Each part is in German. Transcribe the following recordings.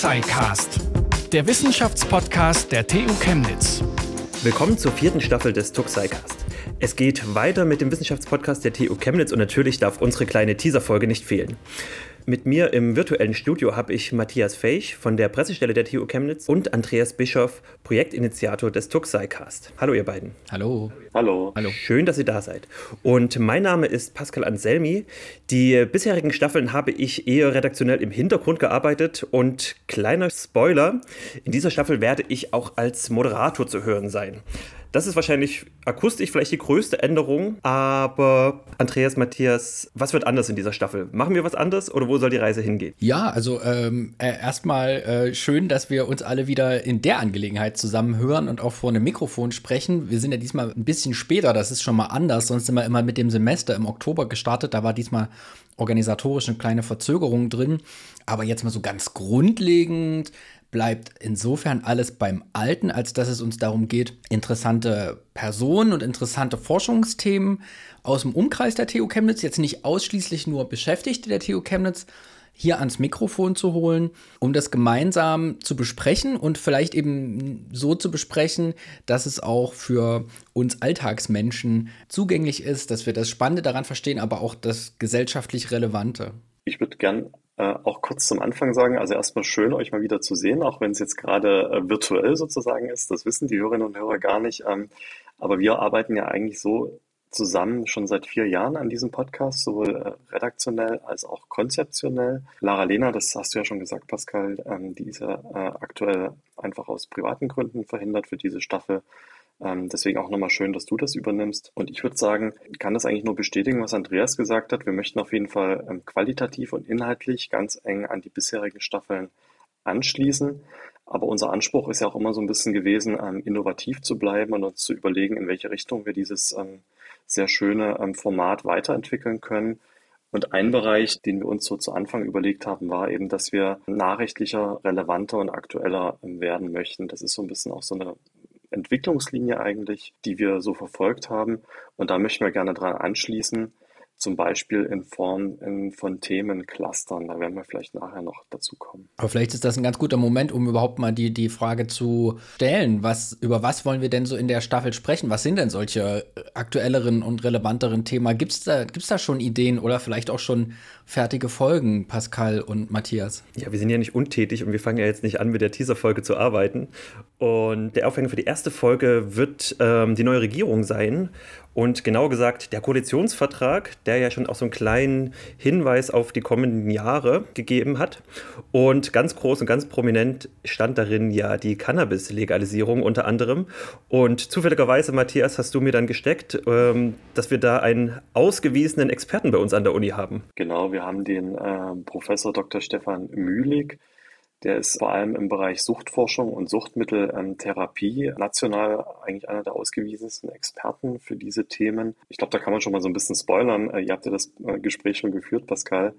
TuxIcast, der Wissenschaftspodcast der TU Chemnitz. Willkommen zur vierten Staffel des TuxIcast. Es geht weiter mit dem Wissenschaftspodcast der TU Chemnitz und natürlich darf unsere kleine Teaserfolge nicht fehlen. Mit mir im virtuellen Studio habe ich Matthias Feich von der Pressestelle der TU Chemnitz und Andreas Bischoff, Projektinitiator des Tuxicast. Hallo ihr beiden. Hallo. Hallo. Hallo. Schön, dass ihr da seid. Und mein Name ist Pascal Anselmi. Die bisherigen Staffeln habe ich eher redaktionell im Hintergrund gearbeitet und kleiner Spoiler, in dieser Staffel werde ich auch als Moderator zu hören sein. Das ist wahrscheinlich akustisch vielleicht die größte Änderung, aber Andreas, Matthias, was wird anders in dieser Staffel? Machen wir was anders oder wo soll die Reise hingehen? Ja, also ähm, äh, erstmal äh, schön, dass wir uns alle wieder in der Angelegenheit zusammen hören und auch vor einem Mikrofon sprechen. Wir sind ja diesmal ein bisschen später, das ist schon mal anders, sonst sind wir immer mit dem Semester im Oktober gestartet, da war diesmal organisatorisch eine kleine Verzögerung drin. Aber jetzt mal so ganz grundlegend bleibt insofern alles beim Alten, als dass es uns darum geht, interessante Personen und interessante Forschungsthemen aus dem Umkreis der TU Chemnitz, jetzt nicht ausschließlich nur Beschäftigte der TU Chemnitz, hier ans Mikrofon zu holen, um das gemeinsam zu besprechen und vielleicht eben so zu besprechen, dass es auch für uns Alltagsmenschen zugänglich ist, dass wir das Spannende daran verstehen, aber auch das gesellschaftlich Relevante. Ich würde gern äh, auch kurz zum Anfang sagen, also erstmal schön, euch mal wieder zu sehen, auch wenn es jetzt gerade äh, virtuell sozusagen ist. Das wissen die Hörerinnen und Hörer gar nicht. Ähm, aber wir arbeiten ja eigentlich so zusammen schon seit vier Jahren an diesem Podcast, sowohl äh, redaktionell als auch konzeptionell. Lara Lena, das hast du ja schon gesagt, Pascal, ähm, die ist ja äh, aktuell einfach aus privaten Gründen verhindert für diese Staffel. Ähm, deswegen auch nochmal schön, dass du das übernimmst. Und ich würde sagen, kann das eigentlich nur bestätigen, was Andreas gesagt hat. Wir möchten auf jeden Fall ähm, qualitativ und inhaltlich ganz eng an die bisherigen Staffeln anschließen. Aber unser Anspruch ist ja auch immer so ein bisschen gewesen, ähm, innovativ zu bleiben und uns zu überlegen, in welche Richtung wir dieses sehr schöne Format weiterentwickeln können. Und ein Bereich, den wir uns so zu Anfang überlegt haben, war eben, dass wir nachrichtlicher, relevanter und aktueller werden möchten. Das ist so ein bisschen auch so eine Entwicklungslinie eigentlich, die wir so verfolgt haben. Und da möchten wir gerne dran anschließen, zum Beispiel in Form in, von Themenclustern. Da werden wir vielleicht nachher noch dazu kommen. Aber vielleicht ist das ein ganz guter Moment, um überhaupt mal die, die Frage zu stellen. Was, über was wollen wir denn so in der Staffel sprechen? Was sind denn solche aktuelleren und relevanteren Themen? Gibt es da, gibt's da schon Ideen oder vielleicht auch schon fertige Folgen, Pascal und Matthias? Ja, wir sind ja nicht untätig und wir fangen ja jetzt nicht an, mit der Teaser-Folge zu arbeiten. Und der Aufhänger für die erste Folge wird ähm, die neue Regierung sein. Und genau gesagt, der Koalitionsvertrag, der ja schon auch so einen kleinen Hinweis auf die kommenden Jahre gegeben hat. Und ganz groß und ganz prominent stand darin ja die Cannabis-Legalisierung unter anderem. Und zufälligerweise, Matthias, hast du mir dann gesteckt, ähm, dass wir da einen ausgewiesenen Experten bei uns an der Uni haben. Genau, wir haben den äh, Professor Dr. Stefan Mühlig der ist vor allem im Bereich Suchtforschung und Suchtmitteltherapie national eigentlich einer der ausgewiesensten Experten für diese Themen. Ich glaube, da kann man schon mal so ein bisschen spoilern. Äh, ihr habt ja das äh, Gespräch schon geführt, Pascal,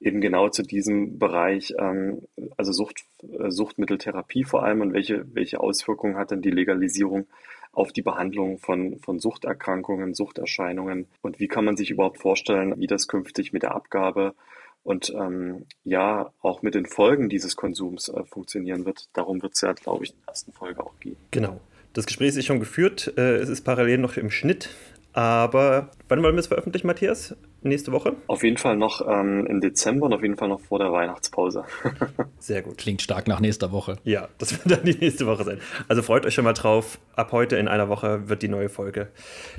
eben genau zu diesem Bereich, ähm, also Sucht, äh, Suchtmitteltherapie vor allem und welche, welche Auswirkungen hat denn die Legalisierung auf die Behandlung von, von Suchterkrankungen, Suchterscheinungen und wie kann man sich überhaupt vorstellen, wie das künftig mit der Abgabe und ähm, ja, auch mit den Folgen dieses Konsums äh, funktionieren wird. Darum wird es ja, glaube ich, in der ersten Folge auch gehen. Genau. Das Gespräch ist schon geführt. Äh, es ist parallel noch im Schnitt. Aber wann wollen wir es veröffentlichen, Matthias? Nächste Woche? Auf jeden Fall noch ähm, im Dezember und auf jeden Fall noch vor der Weihnachtspause. Sehr gut. Klingt stark nach nächster Woche. Ja, das wird dann die nächste Woche sein. Also freut euch schon mal drauf. Ab heute in einer Woche wird die neue Folge,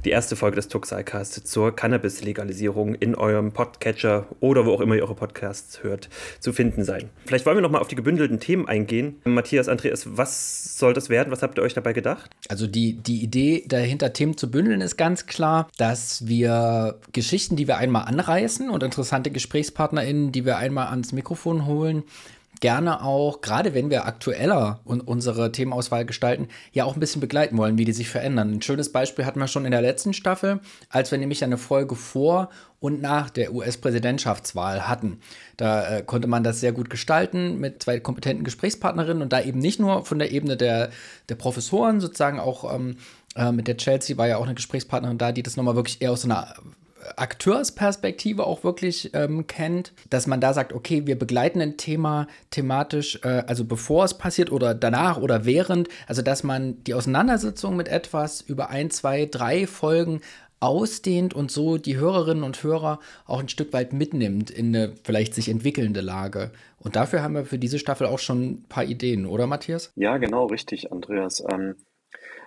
die erste Folge des Tuxicast zur Cannabis-Legalisierung in eurem Podcatcher oder wo auch immer ihr eure Podcasts hört, zu finden sein. Vielleicht wollen wir noch mal auf die gebündelten Themen eingehen. Matthias, Andreas, was soll das werden? Was habt ihr euch dabei gedacht? Also die, die Idee dahinter, Themen zu bündeln, ist ganz klar, dass wir Geschichten, die wir einmal einmal anreißen und interessante GesprächspartnerInnen, die wir einmal ans Mikrofon holen, gerne auch, gerade wenn wir aktueller und unsere Themenauswahl gestalten, ja auch ein bisschen begleiten wollen, wie die sich verändern. Ein schönes Beispiel hatten wir schon in der letzten Staffel, als wir nämlich eine Folge vor und nach der US-Präsidentschaftswahl hatten. Da äh, konnte man das sehr gut gestalten mit zwei kompetenten Gesprächspartnerinnen und da eben nicht nur von der Ebene der, der Professoren, sozusagen auch ähm, äh, mit der Chelsea war ja auch eine Gesprächspartnerin da, die das nochmal wirklich eher aus einer Akteursperspektive auch wirklich ähm, kennt, dass man da sagt, okay, wir begleiten ein Thema thematisch, äh, also bevor es passiert oder danach oder während, also dass man die Auseinandersetzung mit etwas über ein, zwei, drei Folgen ausdehnt und so die Hörerinnen und Hörer auch ein Stück weit mitnimmt in eine vielleicht sich entwickelnde Lage. Und dafür haben wir für diese Staffel auch schon ein paar Ideen, oder Matthias? Ja, genau, richtig, Andreas. Ähm,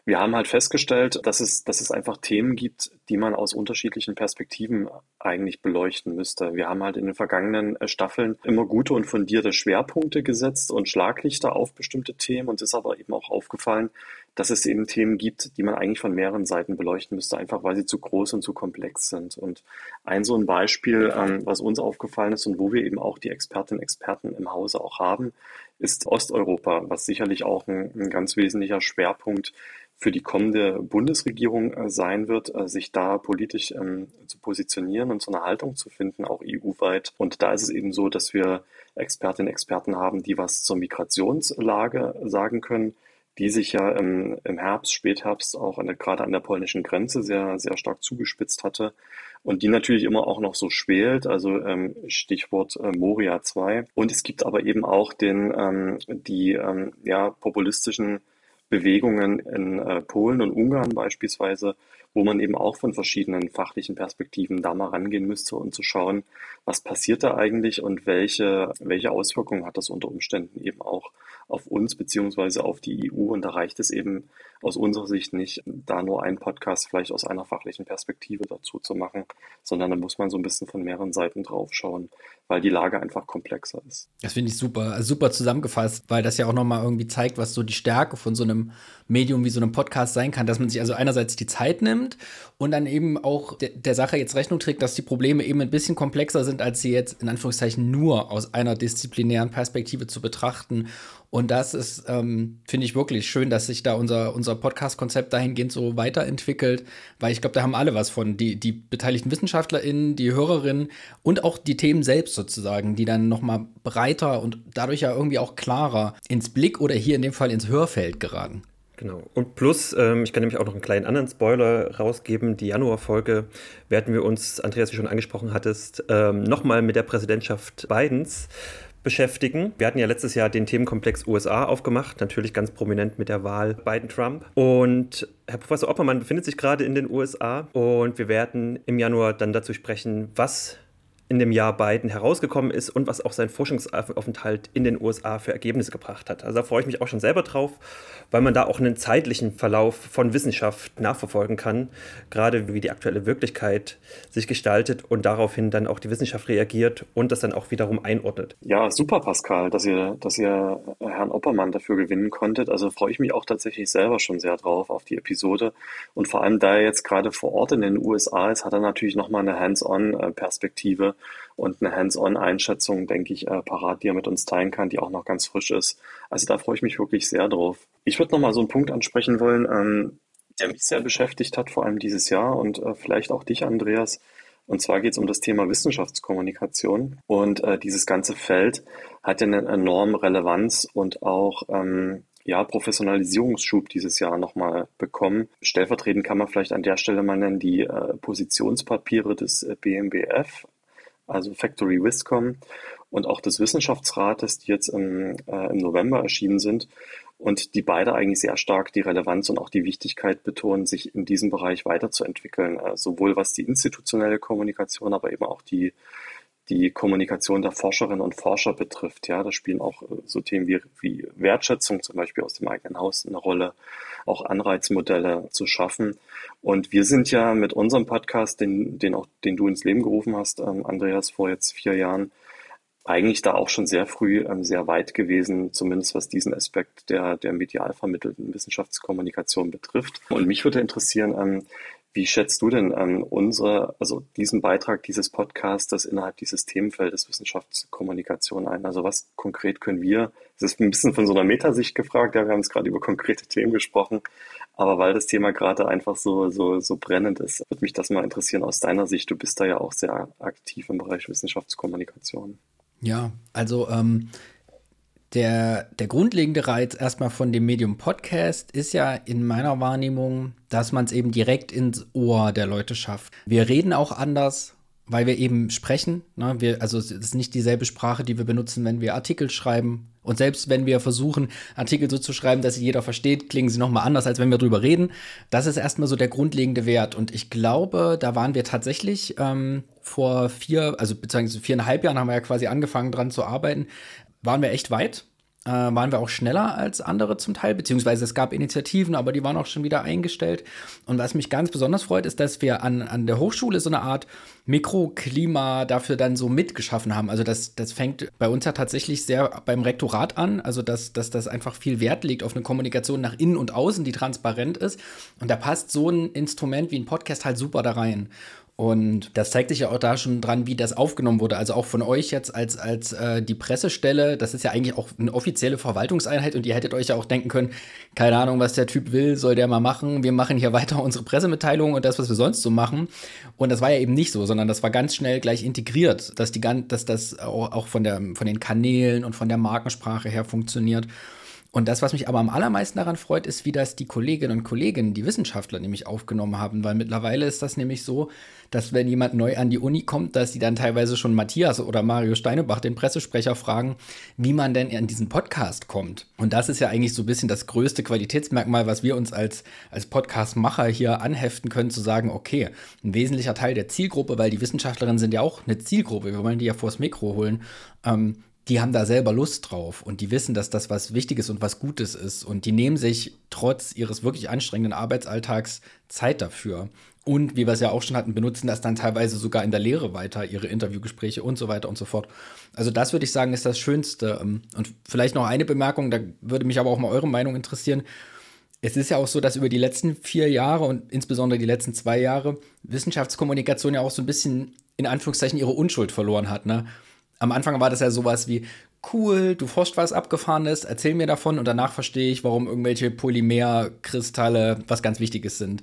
wir haben halt festgestellt, dass es, dass es einfach Themen gibt, die man aus unterschiedlichen Perspektiven eigentlich beleuchten müsste. Wir haben halt in den vergangenen äh, Staffeln immer gute und fundierte Schwerpunkte gesetzt und Schlaglichter auf bestimmte Themen. Uns ist aber eben auch aufgefallen, dass es eben Themen gibt, die man eigentlich von mehreren Seiten beleuchten müsste, einfach weil sie zu groß und zu komplex sind. Und ein so ein Beispiel, ähm, was uns aufgefallen ist und wo wir eben auch die Expertinnen und Experten im Hause auch haben, ist Osteuropa, was sicherlich auch ein, ein ganz wesentlicher Schwerpunkt für die kommende Bundesregierung äh, sein wird, äh, sich da politisch ähm, zu positionieren und so eine Haltung zu finden, auch EU-weit. Und da ist es eben so, dass wir Expertinnen und Experten haben, die was zur Migrationslage sagen können, die sich ja im, im Herbst, Spätherbst auch an der, gerade an der polnischen Grenze sehr, sehr stark zugespitzt hatte und die natürlich immer auch noch so schwelt, also ähm, Stichwort äh, Moria 2. Und es gibt aber eben auch den, ähm, die ähm, ja, populistischen Bewegungen in äh, Polen und Ungarn beispielsweise, wo man eben auch von verschiedenen fachlichen Perspektiven da mal rangehen müsste und zu schauen, was passiert da eigentlich und welche, welche Auswirkungen hat das unter Umständen eben auch auf uns beziehungsweise auf die EU. Und da reicht es eben aus unserer Sicht nicht, da nur einen Podcast vielleicht aus einer fachlichen Perspektive dazu zu machen, sondern da muss man so ein bisschen von mehreren Seiten drauf schauen, weil die Lage einfach komplexer ist. Das finde ich super, super zusammengefasst, weil das ja auch nochmal irgendwie zeigt, was so die Stärke von so einem Medium wie so einem Podcast sein kann, dass man sich also einerseits die Zeit nimmt und dann eben auch de der Sache jetzt Rechnung trägt, dass die Probleme eben ein bisschen komplexer sind, als sie jetzt in Anführungszeichen nur aus einer disziplinären Perspektive zu betrachten und das ist, ähm, finde ich wirklich schön, dass sich da unser, unser Podcast-Konzept dahingehend so weiterentwickelt, weil ich glaube, da haben alle was von. Die, die beteiligten WissenschaftlerInnen, die Hörerinnen und auch die Themen selbst sozusagen, die dann nochmal breiter und dadurch ja irgendwie auch klarer ins Blick oder hier in dem Fall ins Hörfeld geraten. Genau. Und plus, ähm, ich kann nämlich auch noch einen kleinen anderen Spoiler rausgeben. Die Januarfolge werden wir uns, Andreas, wie schon angesprochen hattest, ähm, nochmal mit der Präsidentschaft Bidens beschäftigen. Wir hatten ja letztes Jahr den Themenkomplex USA aufgemacht, natürlich ganz prominent mit der Wahl Biden-Trump. Und Herr Professor Oppermann befindet sich gerade in den USA und wir werden im Januar dann dazu sprechen, was in dem Jahr Biden herausgekommen ist und was auch sein Forschungsaufenthalt in den USA für Ergebnisse gebracht hat. Also da freue ich mich auch schon selber drauf, weil man da auch einen zeitlichen Verlauf von Wissenschaft nachverfolgen kann, gerade wie die aktuelle Wirklichkeit sich gestaltet und daraufhin dann auch die Wissenschaft reagiert und das dann auch wiederum einordnet. Ja, super, Pascal, dass ihr, dass ihr Herrn Oppermann dafür gewinnen konntet. Also freue ich mich auch tatsächlich selber schon sehr drauf auf die Episode. Und vor allem, da er jetzt gerade vor Ort in den USA ist, hat er natürlich nochmal eine Hands-on-Perspektive und eine Hands-on-Einschätzung, denke ich, äh, parat, die er mit uns teilen kann, die auch noch ganz frisch ist. Also da freue ich mich wirklich sehr drauf. Ich würde noch mal so einen Punkt ansprechen wollen, ähm, der mich sehr beschäftigt hat, vor allem dieses Jahr und äh, vielleicht auch dich, Andreas. Und zwar geht es um das Thema Wissenschaftskommunikation. Und äh, dieses ganze Feld hat ja eine enorme Relevanz und auch ähm, ja, Professionalisierungsschub dieses Jahr nochmal bekommen. Stellvertretend kann man vielleicht an der Stelle mal nennen die äh, Positionspapiere des äh, BMBF, also Factory Wiscom und auch des Wissenschaftsrates, die jetzt im, äh, im November erschienen sind und die beide eigentlich sehr stark die Relevanz und auch die Wichtigkeit betonen, sich in diesem Bereich weiterzuentwickeln, äh, sowohl was die institutionelle Kommunikation, aber eben auch die die Kommunikation der Forscherinnen und Forscher betrifft. Ja, da spielen auch äh, so Themen wie, wie Wertschätzung zum Beispiel aus dem eigenen Haus eine Rolle, auch Anreizmodelle zu schaffen. Und wir sind ja mit unserem Podcast, den, den auch, den du ins Leben gerufen hast, ähm, Andreas, vor jetzt vier Jahren, eigentlich da auch schon sehr früh ähm, sehr weit gewesen, zumindest was diesen Aspekt der, der medial vermittelten Wissenschaftskommunikation betrifft. Und mich würde interessieren, ähm, wie schätzt du denn an unsere, also diesen Beitrag dieses Podcastes innerhalb dieses Themenfeldes Wissenschaftskommunikation ein? Also was konkret können wir, es ist ein bisschen von so einer Metasicht gefragt, ja, wir haben es gerade über konkrete Themen gesprochen, aber weil das Thema gerade einfach so, so, so brennend ist, würde mich das mal interessieren aus deiner Sicht. Du bist da ja auch sehr aktiv im Bereich Wissenschaftskommunikation. Ja, also ähm, Der, der grundlegende Reiz erstmal von dem Medium Podcast ist ja in meiner Wahrnehmung, dass man es eben direkt ins Ohr der Leute schafft. Wir reden auch anders, weil wir eben sprechen. Ne? Wir, also es ist nicht dieselbe Sprache, die wir benutzen, wenn wir Artikel schreiben. Und selbst wenn wir versuchen, Artikel so zu schreiben, dass sie jeder versteht, klingen sie nochmal anders, als wenn wir drüber reden. Das ist erstmal so der grundlegende Wert. Und ich glaube, da waren wir tatsächlich ähm, vor vier, also beziehungsweise viereinhalb Jahren haben wir ja quasi angefangen dran zu arbeiten waren wir echt weit. Äh, waren wir auch schneller als andere zum Teil, beziehungsweise es gab Initiativen, aber die waren auch schon wieder eingestellt. Und was mich ganz besonders freut, ist, dass wir an, an der Hochschule so eine Art Mikroklima dafür dann so mitgeschaffen haben. Also das, das fängt bei uns ja tatsächlich sehr beim Rektorat an, also dass, dass das einfach viel Wert legt auf eine Kommunikation nach innen und außen, die transparent ist. Und da passt so ein Instrument wie ein Podcast halt super da rein. Und das zeigt sich ja auch da schon dran, wie das aufgenommen wurde. Also auch von euch jetzt als, als äh, die Pressestelle, das ist ja eigentlich auch eine offizielle Verwaltungseinheit und ihr hättet euch ja auch denken können, keine Ahnung, was der Typ will, soll der mal machen. Wir machen hier weiter unsere Pressemitteilungen und das, was wir sonst so machen. Und das war ja eben nicht so, sondern das war ganz schnell gleich integriert, dass, die, dass das auch von, der, von den Kanälen und von der Markensprache her funktioniert. Und das, was mich aber am allermeisten daran freut, ist, wie das die Kolleginnen und Kollegen, die Wissenschaftler nämlich aufgenommen haben, weil mittlerweile ist das nämlich so, dass wenn jemand neu an die Uni kommt, dass sie dann teilweise schon Matthias oder Mario Steinebach, den Pressesprecher, fragen, wie man denn an diesen Podcast kommt. Und das ist ja eigentlich so ein bisschen das größte Qualitätsmerkmal, was wir uns als, als Podcast-Macher hier anheften können, zu sagen, okay, ein wesentlicher Teil der Zielgruppe, weil die Wissenschaftlerinnen sind ja auch eine Zielgruppe, wir wollen die ja vors Mikro holen, ähm, die haben da selber Lust drauf und die wissen, dass das was Wichtiges und was Gutes ist und die nehmen sich trotz ihres wirklich anstrengenden Arbeitsalltags Zeit dafür. Und wie wir es ja auch schon hatten, benutzen das dann teilweise sogar in der Lehre weiter, ihre Interviewgespräche und so weiter und so fort. Also das würde ich sagen, ist das Schönste. Und vielleicht noch eine Bemerkung, da würde mich aber auch mal eure Meinung interessieren. Es ist ja auch so, dass über die letzten vier Jahre und insbesondere die letzten zwei Jahre Wissenschaftskommunikation ja auch so ein bisschen in Anführungszeichen ihre Unschuld verloren hat. Ne? Am Anfang war das ja sowas wie, cool, du forschst was Abgefahrenes, erzähl mir davon und danach verstehe ich, warum irgendwelche Polymerkristalle was ganz Wichtiges sind.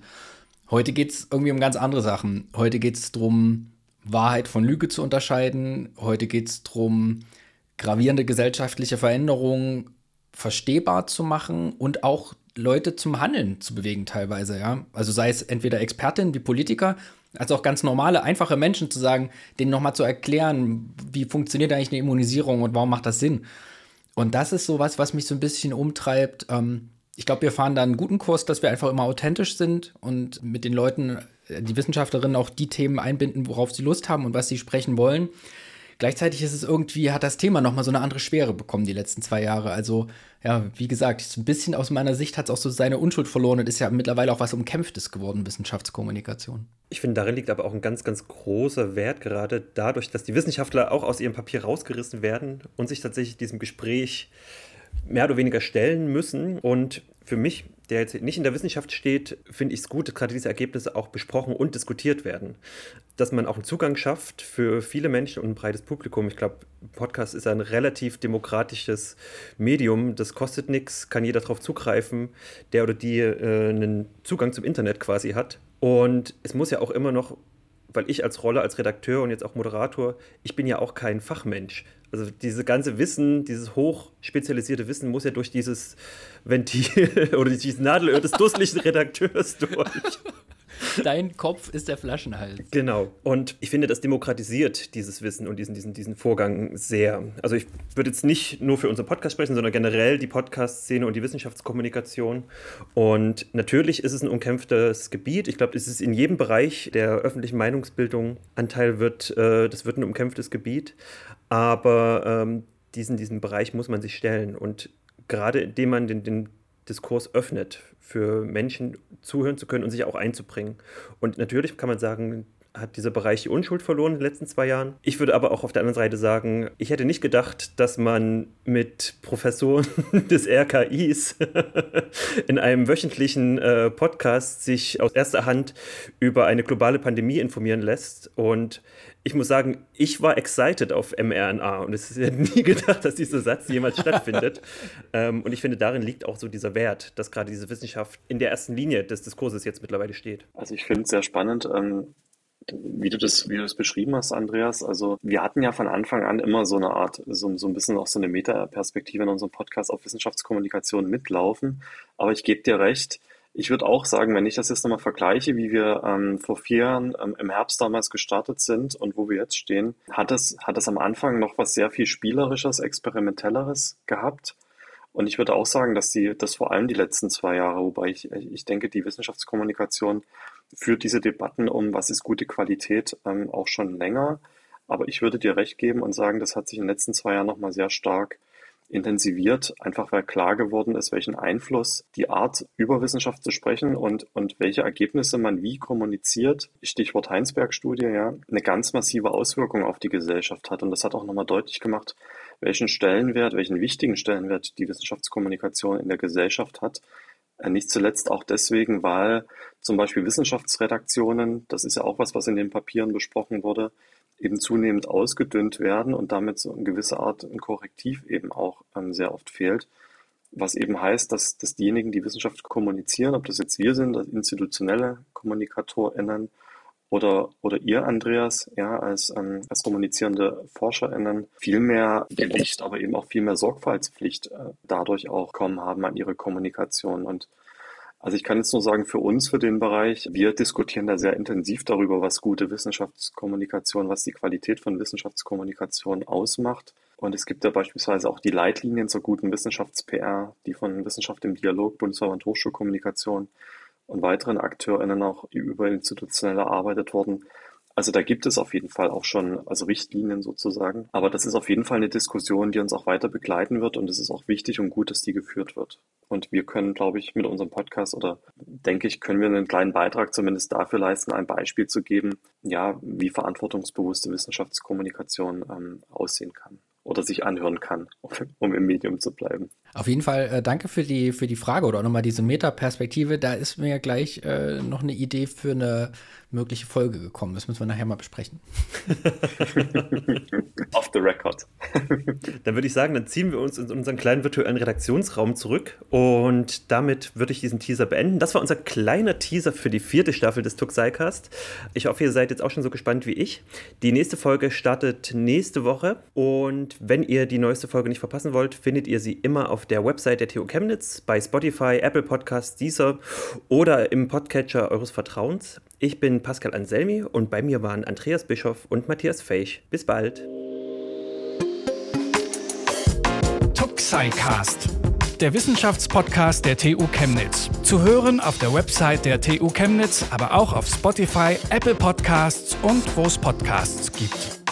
Heute geht es irgendwie um ganz andere Sachen. Heute geht es darum, Wahrheit von Lüge zu unterscheiden. Heute geht es darum, gravierende gesellschaftliche Veränderungen verstehbar zu machen und auch Leute zum Handeln zu bewegen teilweise, ja. Also sei es entweder Expertinnen wie Politiker, als auch ganz normale, einfache Menschen zu sagen, denen nochmal zu erklären, wie funktioniert eigentlich eine Immunisierung und warum macht das Sinn. Und das ist sowas, was mich so ein bisschen umtreibt. Ähm, ich glaube, wir fahren da einen guten Kurs, dass wir einfach immer authentisch sind und mit den Leuten, äh, die Wissenschaftlerinnen auch die Themen einbinden, worauf sie Lust haben und was sie sprechen wollen. Gleichzeitig ist es irgendwie, hat das Thema nochmal so eine andere Schwere bekommen die letzten zwei Jahre. Also, ja, wie gesagt, ein bisschen aus meiner Sicht hat es auch so seine Unschuld verloren und ist ja mittlerweile auch was Umkämpftes geworden, Wissenschaftskommunikation. Ich finde, darin liegt aber auch ein ganz, ganz großer Wert, gerade dadurch, dass die Wissenschaftler auch aus ihrem Papier rausgerissen werden und sich tatsächlich diesem Gespräch mehr oder weniger stellen müssen. Und für mich, der jetzt nicht in der Wissenschaft steht, finde ich es gut, dass gerade diese Ergebnisse auch besprochen und diskutiert werden. Dass man auch einen Zugang schafft für viele Menschen und ein breites Publikum. Ich glaube, Podcast ist ein relativ demokratisches Medium. Das kostet nichts, kann jeder darauf zugreifen, der oder die äh, einen Zugang zum Internet quasi hat. Und es muss ja auch immer noch weil ich als Rolle, als Redakteur und jetzt auch Moderator, ich bin ja auch kein Fachmensch. Also diese ganze Wissen, dieses hochspezialisierte Wissen muss ja durch dieses Ventil oder dieses Nadelöhr des dusseligen Redakteurs durch. Dein Kopf ist der Flaschenhals. Genau. Und ich finde, das demokratisiert dieses Wissen und diesen, diesen, diesen Vorgang sehr. Also ich würde jetzt nicht nur für unseren Podcast sprechen, sondern generell die Podcast-Szene und die Wissenschaftskommunikation. Und natürlich ist es ein umkämpftes Gebiet. Ich glaube, es ist in jedem Bereich der öffentlichen Meinungsbildung Anteil wird, äh, das wird ein umkämpftes Gebiet. Aber ähm, diesen, diesen Bereich muss man sich stellen. Und gerade indem man den, den Diskurs öffnet, für Menschen zuhören zu können und sich auch einzubringen. Und natürlich kann man sagen, hat dieser Bereich die Unschuld verloren in den letzten zwei Jahren. Ich würde aber auch auf der anderen Seite sagen, ich hätte nicht gedacht, dass man mit Professoren des RKIs in einem wöchentlichen äh, Podcast sich aus erster Hand über eine globale Pandemie informieren lässt. Und ich muss sagen, ich war excited auf mRNA und es hätte nie gedacht, dass dieser Satz jemals stattfindet. Ähm, und ich finde, darin liegt auch so dieser Wert, dass gerade diese Wissenschaft in der ersten Linie des Diskurses jetzt mittlerweile steht. Also ich finde es sehr spannend. Ähm wie du das, wie du das beschrieben hast, Andreas, also wir hatten ja von Anfang an immer so eine Art, so, so ein bisschen auch so eine Metaperspektive in unserem Podcast auf Wissenschaftskommunikation mitlaufen. Aber ich gebe dir recht, ich würde auch sagen, wenn ich das jetzt nochmal vergleiche, wie wir ähm, vor vier Jahren ähm, im Herbst damals gestartet sind und wo wir jetzt stehen, hat es, hat es am Anfang noch was sehr viel Spielerisches, Experimentelleres gehabt. Und ich würde auch sagen, dass die, das vor allem die letzten zwei Jahre, wobei ich, ich denke, die Wissenschaftskommunikation führt diese Debatten um, was ist gute Qualität, ähm, auch schon länger. Aber ich würde dir recht geben und sagen, das hat sich in den letzten zwei Jahren nochmal sehr stark intensiviert, einfach weil klar geworden ist, welchen Einfluss die Art, über Wissenschaft zu sprechen und, und welche Ergebnisse man wie kommuniziert, Stichwort Heinsberg-Studie, ja, eine ganz massive Auswirkung auf die Gesellschaft hat. Und das hat auch nochmal deutlich gemacht, welchen Stellenwert, welchen wichtigen Stellenwert die Wissenschaftskommunikation in der Gesellschaft hat. Äh, nicht zuletzt auch deswegen, weil zum Beispiel Wissenschaftsredaktionen, das ist ja auch was, was in den Papieren besprochen wurde, eben zunehmend ausgedünnt werden und damit so eine gewisse Art ein Korrektiv eben auch ähm, sehr oft fehlt. Was eben heißt, dass, dass diejenigen, die Wissenschaft kommunizieren, ob das jetzt wir sind, als institutionelle KommunikatorInnen oder, oder ihr, Andreas, ja, als, ähm, als kommunizierende ForscherInnen viel mehr Gewicht, aber eben auch viel mehr Sorgfaltspflicht äh, dadurch auch kommen haben an ihre Kommunikation. Und also ich kann jetzt nur sagen, für uns, für den Bereich, wir diskutieren da sehr intensiv darüber, was gute Wissenschaftskommunikation, was die Qualität von Wissenschaftskommunikation ausmacht. Und es gibt ja beispielsweise auch die Leitlinien zur guten Wissenschafts-PR, die von Wissenschaft im Dialog, Bundesverband Hochschulkommunikation und weiteren AkteurInnen auch überinstitutionell erarbeitet wurden. Also da gibt es auf jeden Fall auch schon, also Richtlinien sozusagen. Aber das ist auf jeden Fall eine Diskussion, die uns auch weiter begleiten wird und es ist auch wichtig und gut, dass die geführt wird. Und wir können, glaube ich, mit unserem Podcast oder denke ich, können wir einen kleinen Beitrag zumindest dafür leisten, ein Beispiel zu geben, ja, wie verantwortungsbewusste Wissenschaftskommunikation ähm, aussehen kann oder sich anhören kann, um im Medium zu bleiben. Auf jeden Fall äh, danke für die, für die Frage oder auch nochmal diese Metaperspektive. Da ist mir gleich äh, noch eine Idee für eine mögliche Folge gekommen. Das müssen wir nachher mal besprechen. Off the record. dann würde ich sagen, dann ziehen wir uns in unseren kleinen virtuellen Redaktionsraum zurück und damit würde ich diesen Teaser beenden. Das war unser kleiner Teaser für die vierte Staffel des Tuxicast. Ich hoffe, ihr seid jetzt auch schon so gespannt wie ich. Die nächste Folge startet nächste Woche und wenn ihr die neueste Folge nicht verpassen wollt, findet ihr sie immer der Website der TU Chemnitz, bei Spotify, Apple Podcasts, Deezer oder im Podcatcher eures Vertrauens. Ich bin Pascal Anselmi und bei mir waren Andreas Bischoff und Matthias Feich. Bis bald. Tuxicast, der Wissenschaftspodcast der TU Chemnitz. Zu hören auf der Website der TU Chemnitz, aber auch auf Spotify, Apple Podcasts und wo es Podcasts gibt.